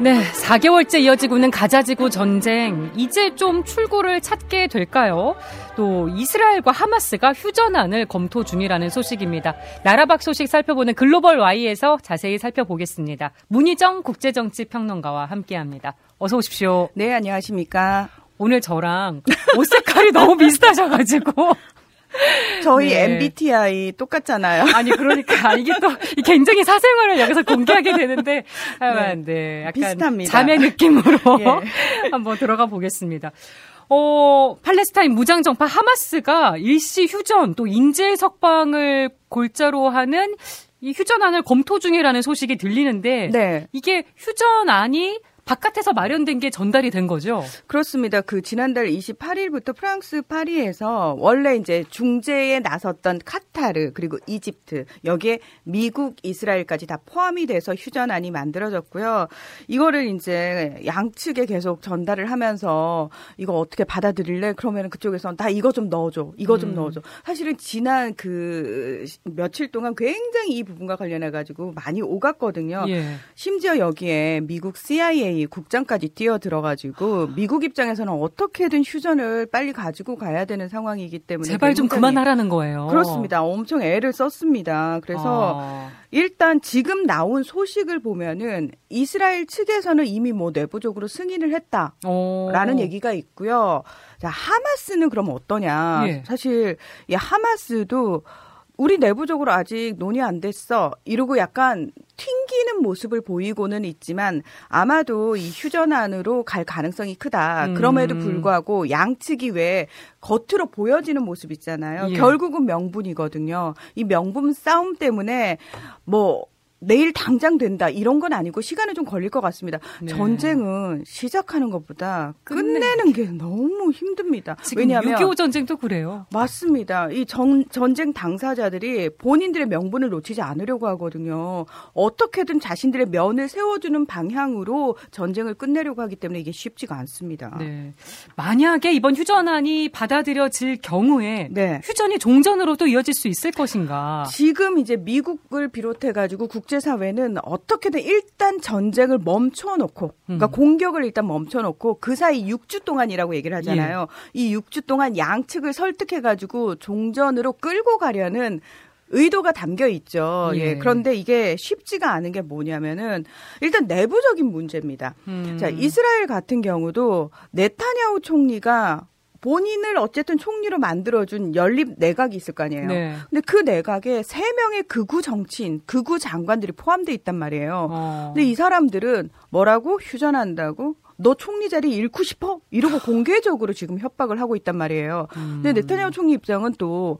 네, 4개월째 이어지고 있는 가자지구 전쟁. 이제 좀 출구를 찾게 될까요? 또 이스라엘과 하마스가 휴전안을 검토 중이라는 소식입니다. 나라박 소식 살펴보는 글로벌 Y에서 자세히 살펴보겠습니다. 문희정 국제정치평론가와 함께합니다. 어서 오십시오. 네, 안녕하십니까. 오늘 저랑 옷 색깔이 너무 비슷하셔가지고. 저희 네. MBTI 똑같잖아요. 아니 그러니까 이게 또 굉장히 사생활을 여기서 공개하게 되는데 네, 네 약간 비슷합니다. 자매 느낌으로 예. 한번 들어가 보겠습니다. 어, 팔레스타인 무장정파 하마스가 일시 휴전 또 인재 석방을 골자로 하는 이 휴전안을 검토 중이라는 소식이 들리는데 네. 이게 휴전안이 바깥에서 마련된 게 전달이 된 거죠? 그렇습니다. 그 지난달 28일부터 프랑스 파리에서 원래 이제 중재에 나섰던 카타르 그리고 이집트 여기에 미국, 이스라엘까지 다 포함이 돼서 휴전안이 만들어졌고요. 이거를 이제 양측에 계속 전달을 하면서 이거 어떻게 받아들일래? 그러면 그쪽에서 나 이거 좀 넣어줘, 이거 좀 음. 넣어줘. 사실은 지난 그 며칠 동안 굉장히 이 부분과 관련해 가지고 많이 오갔거든요. 예. 심지어 여기에 미국 CIA 국장까지 뛰어 들어가지고 미국 입장에서는 어떻게든 휴전을 빨리 가지고 가야 되는 상황이기 때문에 제발 좀 그만하라는 거예요. 그렇습니다. 엄청 애를 썼습니다. 그래서 아. 일단 지금 나온 소식을 보면은 이스라엘 측에서는 이미 뭐 내부적으로 승인을 했다라는 오. 얘기가 있고요. 자 하마스는 그럼 어떠냐? 예. 사실 이 하마스도 우리 내부적으로 아직 논의 안 됐어. 이러고 약간 튕기는 모습을 보이고는 있지만 아마도 이 휴전안으로 갈 가능성이 크다. 음. 그럼에도 불구하고 양측이 왜 겉으로 보여지는 모습 있잖아요. 예. 결국은 명분이거든요. 이 명분 싸움 때문에 뭐 내일 당장 된다 이런 건 아니고 시간은 좀 걸릴 것 같습니다. 네. 전쟁은 시작하는 것보다 끝내는 게 너무 힘듭니다. 왜냐하면 6.25 전쟁도 그래요. 맞습니다. 이 전, 전쟁 당사자들이 본인들의 명분을 놓치지 않으려고 하거든요. 어떻게든 자신들의 면을 세워주는 방향으로 전쟁을 끝내려고 하기 때문에 이게 쉽지가 않습니다. 네. 만약에 이번 휴전안이 받아들여질 경우에 네. 휴전이 종전으로도 이어질 수 있을 것인가? 지금 이제 미국을 비롯해 가지고 국 국제사회는 어떻게든 일단 전쟁을 멈춰놓고, 그러니까 음. 공격을 일단 멈춰놓고 그 사이 6주 동안이라고 얘기를 하잖아요. 예. 이 6주 동안 양측을 설득해가지고 종전으로 끌고 가려는 의도가 담겨 있죠. 예. 예. 그런데 이게 쉽지가 않은 게 뭐냐면은 일단 내부적인 문제입니다. 음. 자, 이스라엘 같은 경우도 네타냐후 총리가 본인을 어쨌든 총리로 만들어준 연립 내각이 있을 거 아니에요. 네. 근데 그 내각에 세 명의 극우 정치인, 극우 장관들이 포함돼 있단 말이에요. 어. 근데 이 사람들은 뭐라고 휴전한다고? 너 총리 자리 잃고 싶어? 이러고 공개적으로 지금 협박을 하고 있단 말이에요. 음. 근데 네타냐후 총리 입장은 또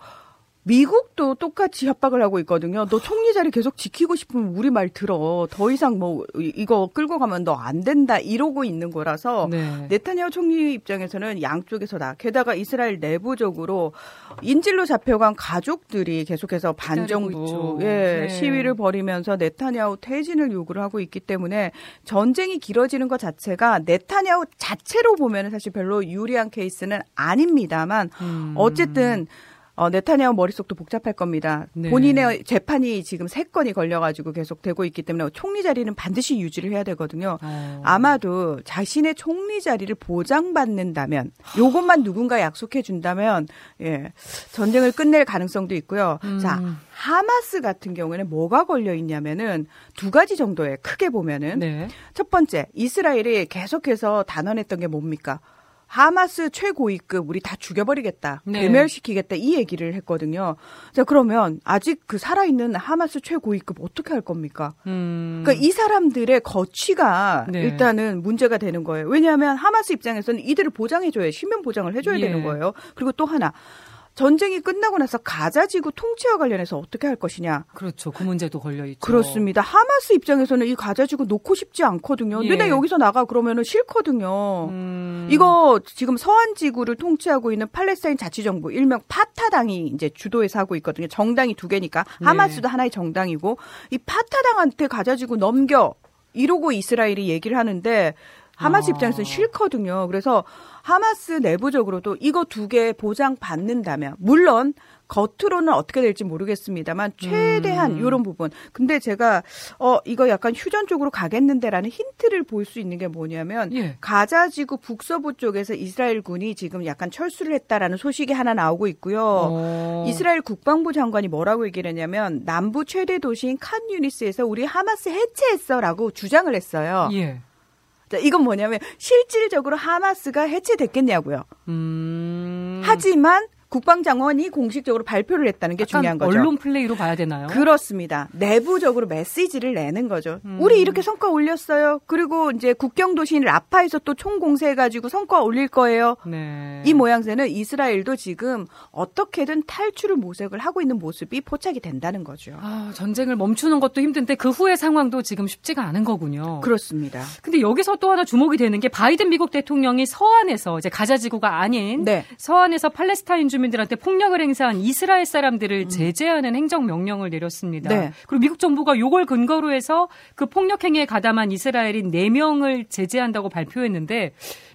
미국도 똑같이 협박을 하고 있거든요. 너 총리 자리 계속 지키고 싶으면 우리 말 들어. 더 이상 뭐 이거 끌고 가면 너 안 된다 이러고 있는 거라서 네. 네타냐후 총리 입장에서는 양쪽에서 다 게다가 이스라엘 내부적으로 인질로 잡혀간 가족들이 계속해서 반정부 예, 네. 시위를 벌이면서 네타냐후 퇴진을 요구를 하고 있기 때문에 전쟁이 길어지는 것 자체가 네타냐후 자체로 보면 사실 별로 유리한 케이스는 아닙니다만 음. 어쨌든 어, 네타냐후 머릿속도 복잡할 겁니다. 네. 본인의 재판이 지금 세 건이 걸려가지고 계속 되고 있기 때문에 총리 자리는 반드시 유지를 해야 되거든요. 어. 아마도 자신의 총리 자리를 보장받는다면, 요것만 누군가 약속해 준다면, 예, 전쟁을 끝낼 가능성도 있고요. 음. 자, 하마스 같은 경우에는 뭐가 걸려 있냐면은 두 가지 정도에 크게 보면은 네. 첫 번째 이스라엘이 계속해서 단언했던 게 뭡니까? 하마스 최고위급 우리 다 죽여버리겠다, 네. 괴멸시키겠다 이 얘기를 했거든요. 자 그러면 아직 그 살아있는 하마스 최고위급 어떻게 할 겁니까? 음. 그러니까 이 사람들의 거취가 네. 일단은 문제가 되는 거예요. 왜냐하면 하마스 입장에서는 이들을 보장해줘야 신변 보장을 해줘야 예. 되는 거예요. 그리고 또 하나 전쟁이 끝나고 나서 가자 지구 통치와 관련해서 어떻게 할 것이냐. 그렇죠. 그 문제도 걸려 있죠. 그렇습니다. 하마스 입장에서는 이 가자 지구 놓고 싶지 않거든요. 예. 근데 여기서 나가 그러면은 싫거든요. 음... 이거 지금 서한 지구를 통치하고 있는 팔레스타인 자치 정부 일명 파타당이 이제 주도해서 하고 있거든요. 정당이 두 개니까 하마스도 네. 하나의 정당이고 이 파타당한테 가자 지구 넘겨 이러고 이스라엘이 얘기를 하는데 하마스 아. 입장에서는 싫거든요. 그래서 하마스 내부적으로도 이거 두 개 보장 받는다면 물론 겉으로는 어떻게 될지 모르겠습니다만 최대한 음. 이런 부분. 근데 제가 어 이거 약간 휴전 쪽으로 가겠는데라는 힌트를 볼 수 있는 게 뭐냐면 예. 가자 지구 북서부 쪽에서 이스라엘군이 지금 약간 철수를 했다라는 소식이 하나 나오고 있고요. 오. 어. 이스라엘 국방부 장관이 뭐라고 얘기를 했냐면 남부 최대 도시인 칸 유니스에서 우리 하마스 해체했어라고 주장을 했어요. 예. 자, 이건 뭐냐면 실질적으로 하마스가 해체됐겠냐고요. 음... 하지만 국방장관이 공식적으로 발표를 했다는 게 중요한 거죠. 언론 플레이로 봐야 되나요? 그렇습니다. 내부적으로 메시지를 내는 거죠. 음. 우리 이렇게 성과 올렸어요. 그리고 이제 국경 도시인 라파에서 또 총 공세해가지고 성과 올릴 거예요. 네. 이 모양새는 이스라엘도 지금 어떻게든 탈출을 모색을 하고 있는 모습이 포착이 된다는 거죠. 아, 전쟁을 멈추는 것도 힘든데 그 후의 상황도 지금 쉽지가 않은 거군요. 그렇습니다. 근데 여기서 또 하나 주목이 되는 게 바이든 미국 대통령이 서안에서 이제 가자 지구가 아닌 네. 서안에서 팔레스타인 주 주민들한테 폭력을 행사한 이스라엘 사람들을 음. 제재하는 행정 명령을 내렸습니다. 네. 그리고 미국 정부가 이걸 근거로 해서 그 폭력 행위에 가담한 이스라엘인 4명을 제재한다고 발표했는데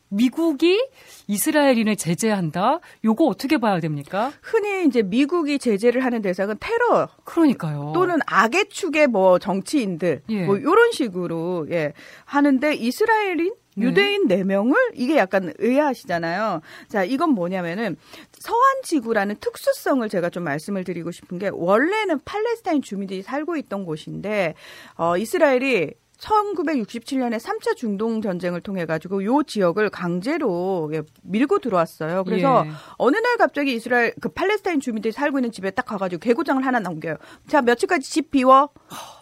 미국이 이스라엘인을 제재한다? 요거 어떻게 봐야 됩니까? 흔히 이제 미국이 제재를 하는 대상은 테러. 그러니까요. 또는 악의 축의 뭐 정치인들. 예. 뭐 요런 식으로 예. 하는데 이스라엘인 네. 유대인 네. 4명을 이게 약간 의아하시잖아요. 자, 이건 뭐냐면은 서한 지구라는 특수성을 제가 좀 말씀을 드리고 싶은 게 원래는 팔레스타인 주민들이 살고 있던 곳인데 어 이스라엘이 1967년에 3차 중동 전쟁을 통해 가지고 요 지역을 강제로 예, 밀고 들어왔어요. 그래서 예. 어느 날 갑자기 이스라엘 그 팔레스타인 주민들이 살고 있는 집에 딱 가가지고 개고장을 하나 남겨요. 자 며칠까지 집 비워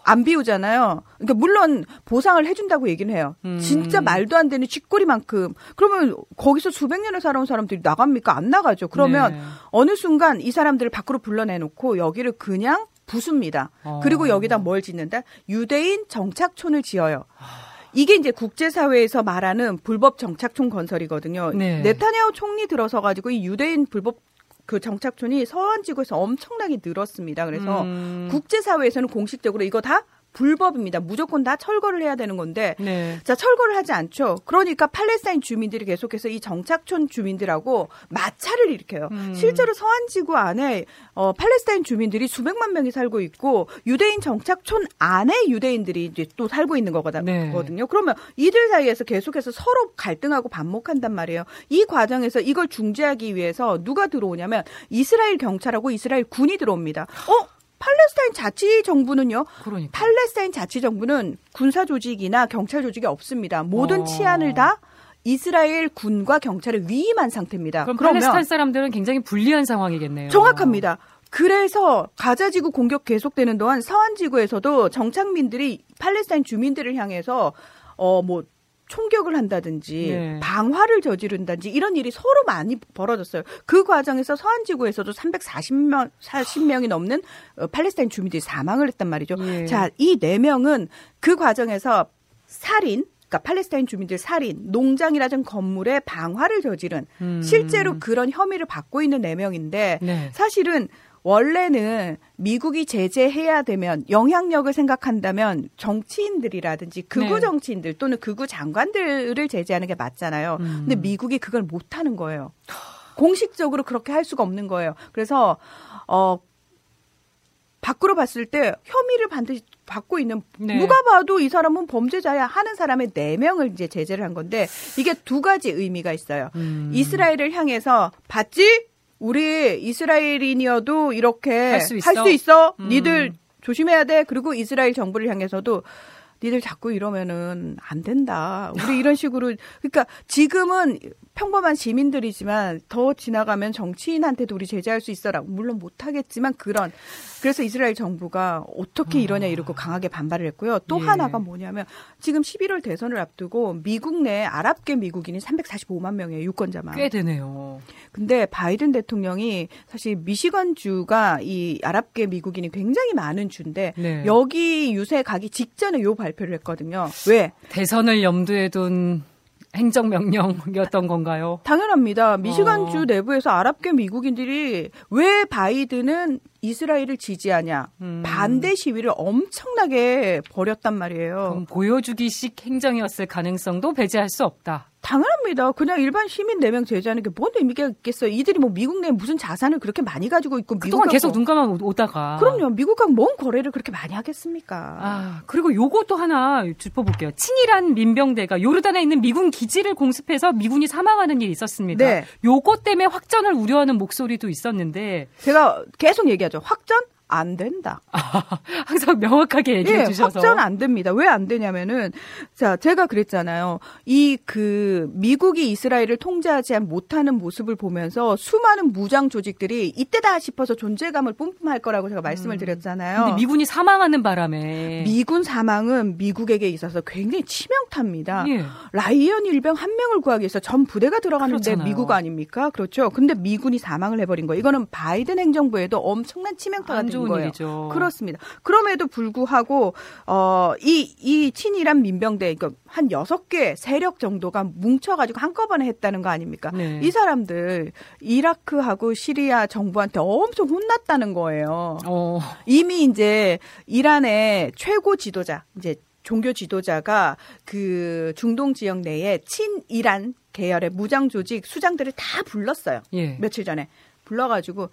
안 비우잖아요. 그러니까 물론 보상을 해준다고 얘기는 해요. 음. 진짜 말도 안 되는 쥐꼬리만큼. 그러면 거기서 수백 년을 살아온 사람들이 나갑니까? 안 나가죠. 그러면 네. 어느 순간 이 사람들을 밖으로 불러내놓고 여기를 그냥 부숩니다. 어. 그리고 여기다 뭘 짓는다? 유대인 정착촌을 지어요. 이게 이제 국제사회에서 말하는 불법 정착촌 건설이거든요. 네. 네타냐후 총리 들어서 가지고 이 유대인 불법 그 정착촌이 서한 지구에서 엄청나게 늘었습니다. 그래서 음. 국제사회에서는 공식적으로 이거 다 불법입니다. 무조건 다 철거를 해야 되는 건데 네. 자 철거를 하지 않죠. 그러니까 팔레스타인 주민들이 계속해서 이 정착촌 주민들하고 마찰을 일으켜요. 음. 실제로 서한지구 안에 어, 팔레스타인 주민들이 수백만 명이 살고 있고 유대인 정착촌 안에 유대인들이 이제 또 살고 있는 거거든요. 네. 그러면 이들 사이에서 계속해서 서로 갈등하고 반목한단 말이에요. 이 과정에서 이걸 중재하기 위해서 누가 들어오냐면 이스라엘 경찰하고 이스라엘 군이 들어옵니다. 어? 팔레스타인 자치 정부는요. 그러니까. 팔레스타인 자치 정부는 군사 조직이나 경찰 조직이 없습니다. 모든 어. 치안을 다 이스라엘 군과 경찰을 위임한 상태입니다. 그럼 팔레스타인 사람들은 굉장히 불리한 상황이겠네요. 정확합니다. 그래서 가자 지구 공격 계속되는 동안 서한 지구에서도 정착민들이 팔레스타인 주민들을 향해서 어 뭐 총격을 한다든지 네. 방화를 저지른다든지 이런 일이 서로 많이 벌어졌어요. 그 과정에서 서한 지구에서도 340명 40명이 넘는 어, 팔레스타인 주민들이 사망을 했단 말이죠. 네. 자, 이 네 명은 그 과정에서 살인 그러니까 팔레스타인 주민들 살인, 농장이라든 건물에 방화를 저지른 음. 실제로 그런 혐의를 받고 있는 네 명인데 네. 사실은 원래는 미국이 제재해야 되면 영향력을 생각한다면 정치인들이라든지 극우 네. 정치인들 또는 극우 장관들을 제재하는 게 맞잖아요. 음. 근데 미국이 그걸 못 하는 거예요. 공식적으로 그렇게 할 수가 없는 거예요. 그래서 어 밖으로 봤을 때 혐의를 반드시 받고 있는 네. 누가 봐도 이 사람은 범죄자야 하는 사람의 네 명을 이제 제재를 한 건데 이게 두 가지 의미가 있어요. 음. 이스라엘을 향해서 봤지? 우리 이스라엘인이어도 이렇게 할 수 있어. 할 수 있어. 음. 니들 조심해야 돼. 그리고 이스라엘 정부를 향해서도 니들 자꾸 이러면은 안 된다. 우리 이런 식으로 그러니까 지금은 평범한 시민들이지만 더 지나가면 정치인한테도 우리 제재할 수 있어라. 물론 못 하겠지만 그런 그래서 이스라엘 정부가 어떻게 이러냐 이러고 강하게 반발을 했고요. 또 예. 하나가 뭐냐면 지금 11월 대선을 앞두고 미국 내 아랍계 미국인이 345만 명의 유권자만. 꽤 되네요. 근데 바이든 대통령이 사실 미시건 주가 이 아랍계 미국인이 굉장히 많은 주인데 네. 여기 유세 가기 직전에 요 발 표를 했거든요. 왜? 대선을 염두에 둔 행정명령이었던 건가요? 당연합니다. 미시간주 어. 내부에서 아랍계 미국인들이 왜 바이든은 이스라엘을 지지하냐 음. 반대 시위를 엄청나게 벌였단 말이에요. 보여주기식 행정이었을 가능성도 배제할 수 없다. 당연합니다. 그냥 일반 시민 4명 제재하는 게 뭔 의미가 있겠어요. 이들이 뭐 미국 내 무슨 자산을 그렇게 많이 가지고 있고 그동안 계속 눈 감아 오다가 그럼요. 미국과 뭔 거래를 그렇게 많이 하겠습니까? 아 그리고 요것도 하나 짚어볼게요. 친일한 민병대가 요르단에 있는 미군 기지를 공습해서 미군이 사망하는 일이 있었습니다. 네. 요것 때문에 확전을 우려하는 목소리도 있었는데 제가 계속 얘기하죠. 확전 안 된다. 항상 명확하게 얘기해 예, 주셔서. 확전 안 됩니다. 왜 안 되냐면은 자, 제가 그랬잖아요. 이 그 미국이 이스라엘을 통제하지 못하는 모습을 보면서 수많은 무장 조직들이 이때다 싶어서 존재감을 뿜뿜할 거라고 제가 말씀을 음. 드렸잖아요. 근데 미군이 사망하는 바람에 미군 사망은 미국에게 있어서 굉장히 치명타입니다. 예. 라이언 일병 한 명을 구하기 위해서 전 부대가 들어가는데 그렇잖아요. 미국 아닙니까? 그렇죠. 근데 미군이 사망을 해버린 거. 이거는 바이든 행정부에도 엄청난 치명타가 된 거예요. 일이죠. 그렇습니다. 그럼에도 불구하고 어이이 이 친이란 민병대 그러니까 한 여섯 개 세력 정도가 뭉쳐가지고 한꺼번에 했다는 거 아닙니까? 네. 이 사람들 이라크하고 시리아 정부한테 엄청 혼났다는 거예요. 어. 이미 이제 이란의 최고 지도자 이제 종교 지도자가 그 중동 지역 내에 친이란 계열의 무장 조직 수장들을 다 불렀어요. 예. 며칠 전에 불러가지고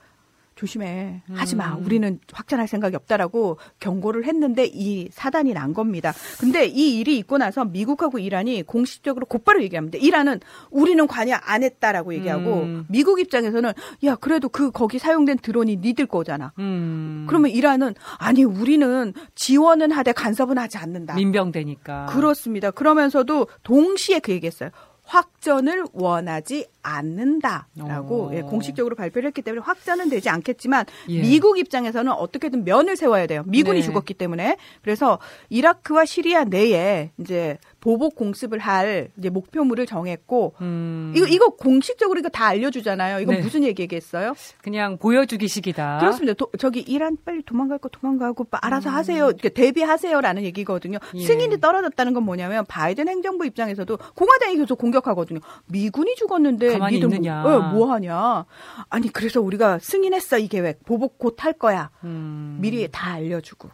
조심해. 하지 마. 음. 우리는 확전할 생각이 없다라고 경고를 했는데 이 사단이 난 겁니다. 근데 이 일이 있고 나서 미국하고 이란이 공식적으로 곧바로 얘기합니다. 이란은 우리는 관여 안 했다라고 얘기하고 음. 미국 입장에서는 야, 그래도 그 거기 사용된 드론이 니들 거잖아. 음. 그러면 이란은 아니, 우리는 지원은 하되 간섭은 하지 않는다. 민병되니까. 그렇습니다. 그러면서도 동시에 그 얘기했어요. 확전을 원하지 않는다라고 예, 공식적으로 발표를 했기 때문에 확전은 되지 않겠지만 예. 미국 입장에서는 어떻게든 면을 세워야 돼요. 미군이 네. 죽었기 때문에 그래서 이라크와 시리아 내에 이제 보복 공습을 할 이제 목표물을 정했고 음. 이거 이거 공식적으로 이거 다 알려주잖아요. 이거 네. 무슨 얘기겠어요? 그냥 보여주기식이다. 그렇습니다. 도, 저기 이란 빨리 도망갈 거 도망가고 알아서 음. 하세요. 그러니까 대비하세요라는 얘기거든요. 예. 승인이 떨어졌다는 건 뭐냐면 바이든 행정부 입장에서도 공화당이 계속 공격하거든요. 미군이 죽었는데 니들 있느냐. 뭐, 어, 뭐 하냐? 아니 그래서 우리가 승인했어 이 계획 보복 곧 할 거야. 음. 미리 다 알려주고.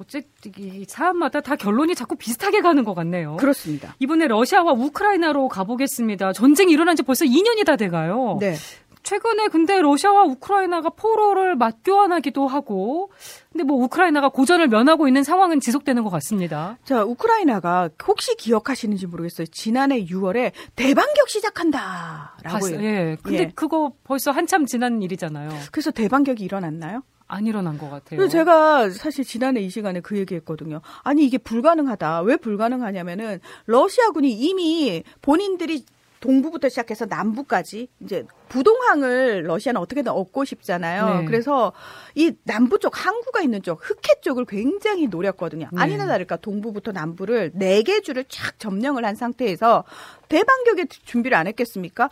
어쨌든 이 사안마다 다 결론이 자꾸 비슷하게 가는 것 같네요. 그렇습니다. 이번에 러시아와 우크라이나로 가보겠습니다. 전쟁이 일어난 지 벌써 2년이 다 돼가요. 네. 최근에 근데 러시아와 우크라이나가 포로를 맞교환하기도 하고 근데 뭐 우크라이나가 고전을 면하고 있는 상황은 지속되는 것 같습니다. 자, 우크라이나가 혹시 기억하시는지 모르겠어요. 지난해 6월에 대반격 시작한다라고. 봤, 예. 근데 예. 그거 벌써 한참 지난 일이잖아요. 그래서 대반격이 일어났나요? 안 일어난 것 같아요. 제가 사실 지난해 이 시간에 그 얘기했거든요. 아니 이게 불가능하다. 왜 불가능하냐면은 러시아군이 이미 본인들이 동부부터 시작해서 남부까지 이제 부동항을 러시아는 어떻게든 얻고 싶잖아요. 네. 그래서 이 남부 쪽 항구가 있는 쪽 흑해 쪽을 굉장히 노렸거든요. 네. 아니나 다를까 동부부터 남부를 네개 줄을 쫙 점령을 한 상태에서 대반격의 준비를 안 했겠습니까?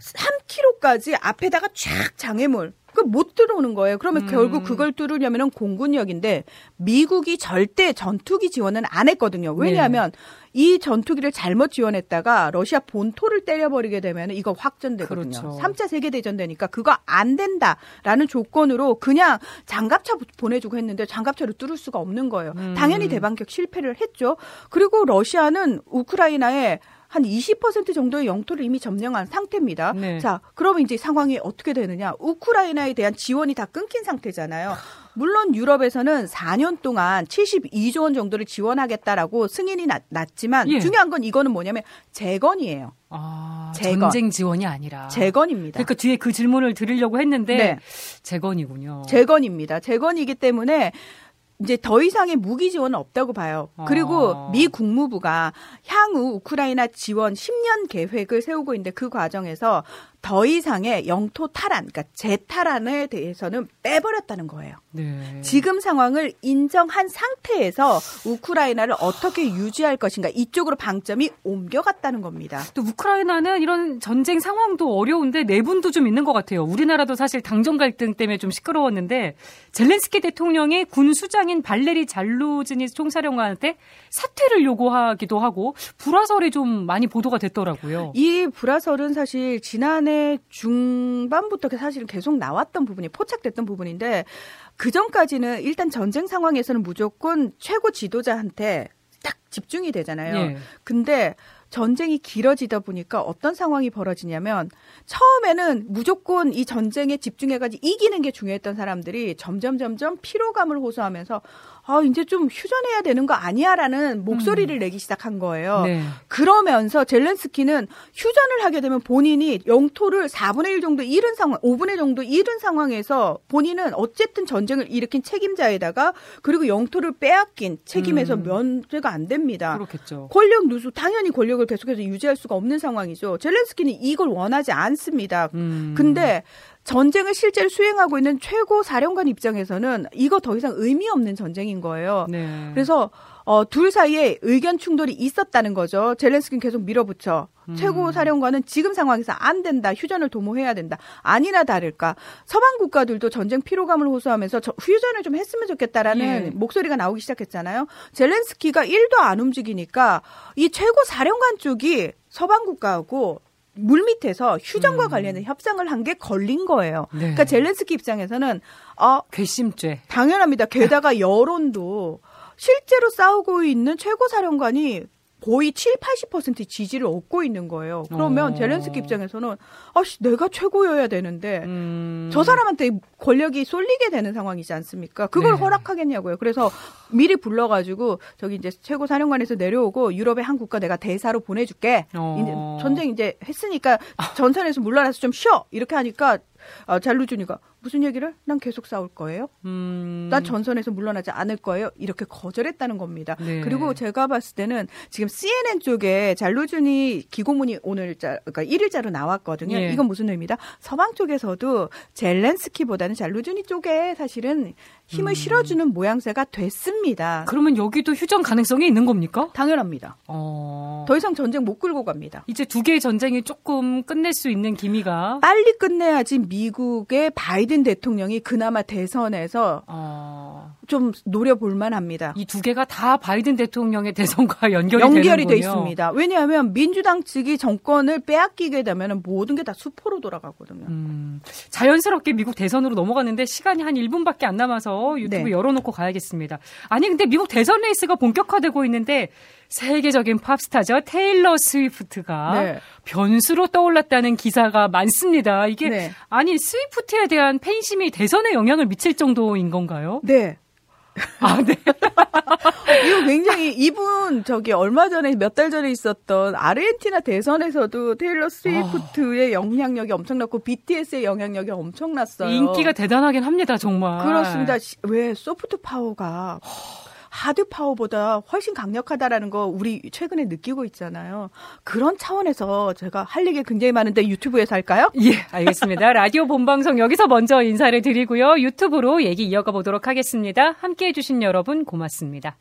3km까지 앞에다가 쫙 장애물 그못 들어오는 거예요. 그러면 음. 결국 그걸 뚫으려면 공군력인데 미국이 절대 전투기 지원은 안 했거든요. 왜냐하면 네. 이 전투기를 잘못 지원했다가 러시아 본토를 때려버리게 되면 이거 확전되거든요. 그렇죠. 3차 세계대전 되니까 그거 안 된다라는 조건으로 그냥 장갑차 보내주고 했는데 장갑차를 뚫을 수가 없는 거예요. 음. 당연히 대반격 실패를 했죠. 그리고 러시아는 우크라이나에 한 20% 정도의 영토를 이미 점령한 상태입니다. 네. 자, 그러면 이제 상황이 어떻게 되느냐? 우크라이나에 대한 지원이 다 끊긴 상태잖아요. 물론 유럽에서는 4년 동안 72조 원 정도를 지원하겠다라고 승인이 났, 났지만 예. 중요한 건 이거는 뭐냐면 재건이에요. 아, 재건. 전쟁 지원이 아니라 재건입니다. 그러니까 뒤에 그 질문을 드리려고 했는데 네. 재건이군요. 재건입니다. 재건이기 때문에 이제 더 이상의 무기 지원은 없다고 봐요. 그리고 아. 미 국무부가 향후 우크라이나 지원 10년 계획을 세우고 있는데 그 과정에서 더 이상의 영토 탈환, 그러니까 재탈환에 대해서는 빼버렸다는 거예요. 네. 지금 상황을 인정한 상태에서 우크라이나를 어떻게 유지할 것인가 이쪽으로 방점이 옮겨갔다는 겁니다. 또 우크라이나는 이런 전쟁 상황도 어려운데 내분도 좀 있는 것 같아요. 우리나라도 사실 당정 갈등 때문에 좀 시끄러웠는데 젤렌스키 대통령이 군 수장인 발레리 잘루즈니 총사령관한테 사퇴를 요구하기도 하고 불화설이 좀 많이 보도가 됐더라고요. 이 불화설은 사실 지난해 지난해 중반부터 사실은 계속 나왔던 부분이 포착됐던 부분인데 그 전까지는 일단 전쟁 상황에서는 무조건 최고 지도자한테 딱 집중이 되잖아요. 예. 근데 전쟁이 길어지다 보니까 어떤 상황이 벌어지냐면 처음에는 무조건 이 전쟁에 집중해가지고 이기는 게 중요했던 사람들이 점점 점점 피로감을 호소하면서 아, 이제 좀 휴전해야 되는 거 아니야라는 목소리를 음. 내기 시작한 거예요. 네. 그러면서 젤렌스키는 휴전을 하게 되면 본인이 영토를 4분의 1 정도 잃은 상황, 5분의 정도 잃은 상황에서 본인은 어쨌든 전쟁을 일으킨 책임자에다가 그리고 영토를 빼앗긴 책임에서 음. 면제가 안 됩니다. 그렇겠죠. 권력 누수, 당연히 권력을 계속해서 유지할 수가 없는 상황이죠. 젤렌스키는 이걸 원하지 않습니다. 음. 근데 전쟁을 실제로 수행하고 있는 최고 사령관 입장에서는 이거 더 이상 의미 없는 전쟁인 거예요. 네. 그래서 어, 둘 사이에 의견 충돌이 있었다는 거죠. 젤렌스키는 계속 밀어붙여. 음. 최고 사령관은 지금 상황에서 안 된다. 휴전을 도모해야 된다. 아니나 다를까. 서방 국가들도 전쟁 피로감을 호소하면서 저, 휴전을 좀 했으면 좋겠다라는 예. 목소리가 나오기 시작했잖아요. 젤렌스키가 1도 안 움직이니까 이 최고 사령관 쪽이 서방 국가하고 물 밑에서 휴전과 음. 관련된 협상을 한 게 걸린 거예요. 네. 그러니까 젤렌스키 입장에서는 어 괘씸죄 당연합니다. 게다가 여론도 실제로 싸우고 있는 최고 사령관이 거의 7, 80% 지지를 얻고 있는 거예요. 그러면 어. 젤렌스키 입장에서는 아씨 내가 최고여야 되는데 음. 저 사람한테 권력이 쏠리게 되는 상황이지 않습니까? 그걸 네. 허락하겠냐고요. 그래서 미리 불러가지고 저기 이제 최고 사령관에서 내려오고 유럽의 한 국가 내가 대사로 보내줄게. 어. 이제 전쟁 이제 했으니까 전선에서 물러나서 좀 쉬어 이렇게 하니까 아, 잘루준이가 무슨 얘기를? 난 계속 싸울 거예요. 음. 난 전선에서 물러나지 않을 거예요. 이렇게 거절했다는 겁니다. 네. 그리고 제가 봤을 때는 지금 CNN 쪽에 잘루준이 기고문이 오늘 자 그러니까 1일자로 나왔거든요. 네. 이건 무슨 의미다? 서방 쪽에서도 젤렌스키보다는 잘루준이 쪽에 사실은 힘을 음. 실어주는 모양새가 됐습니다. 그러면 여기도 휴전 가능성이 있는 겁니까? 당연합니다. 어... 더 이상 전쟁 못 끌고 갑니다. 이제 두 개의 전쟁이 조금 끝낼 수 있는 기미가 빨리 끝내야지 미국의 바이든 대통령이 그나마 대선에서 어... 좀 노려볼 만합니다. 이 두 개가 다 바이든 대통령의 대선과 연결이, 연결이 돼 있습니다. 왜냐하면 민주당 측이 정권을 빼앗기게 되면 모든 게 다 수포로 돌아가거든요. 음, 자연스럽게 미국 대선으로 넘어갔는데 시간이 한 1분밖에 안 남아서 유튜브 네. 열어놓고 가야겠습니다. 아니 근데 미국 대선 레이스가 본격화되고 있는데 세계적인 팝스타죠. 테일러 스위프트가 네. 변수로 떠올랐다는 기사가 많습니다. 이게 네. 아니 스위프트에 대한 팬심이 대선에 영향을 미칠 정도인 건가요? 네. 아, 네. 이거 굉장히 이분 저기 얼마 전에 몇 달 전에 있었던 아르헨티나 대선에서도 테일러 스위프트의 어. 영향력이 엄청났고 BTS의 영향력이 엄청났어요. 인기가 대단하긴 합니다, 정말. 그렇습니다. 왜 소프트 파워가 하드 파워보다 훨씬 강력하다라는 거 우리 최근에 느끼고 있잖아요. 그런 차원에서 제가 할 얘기 굉장히 많은데 유튜브에서 할까요? 예, 알겠습니다. 라디오 본방송 여기서 먼저 인사를 드리고요. 유튜브로 얘기 이어가 보도록 하겠습니다. 함께 해주신 여러분 고맙습니다.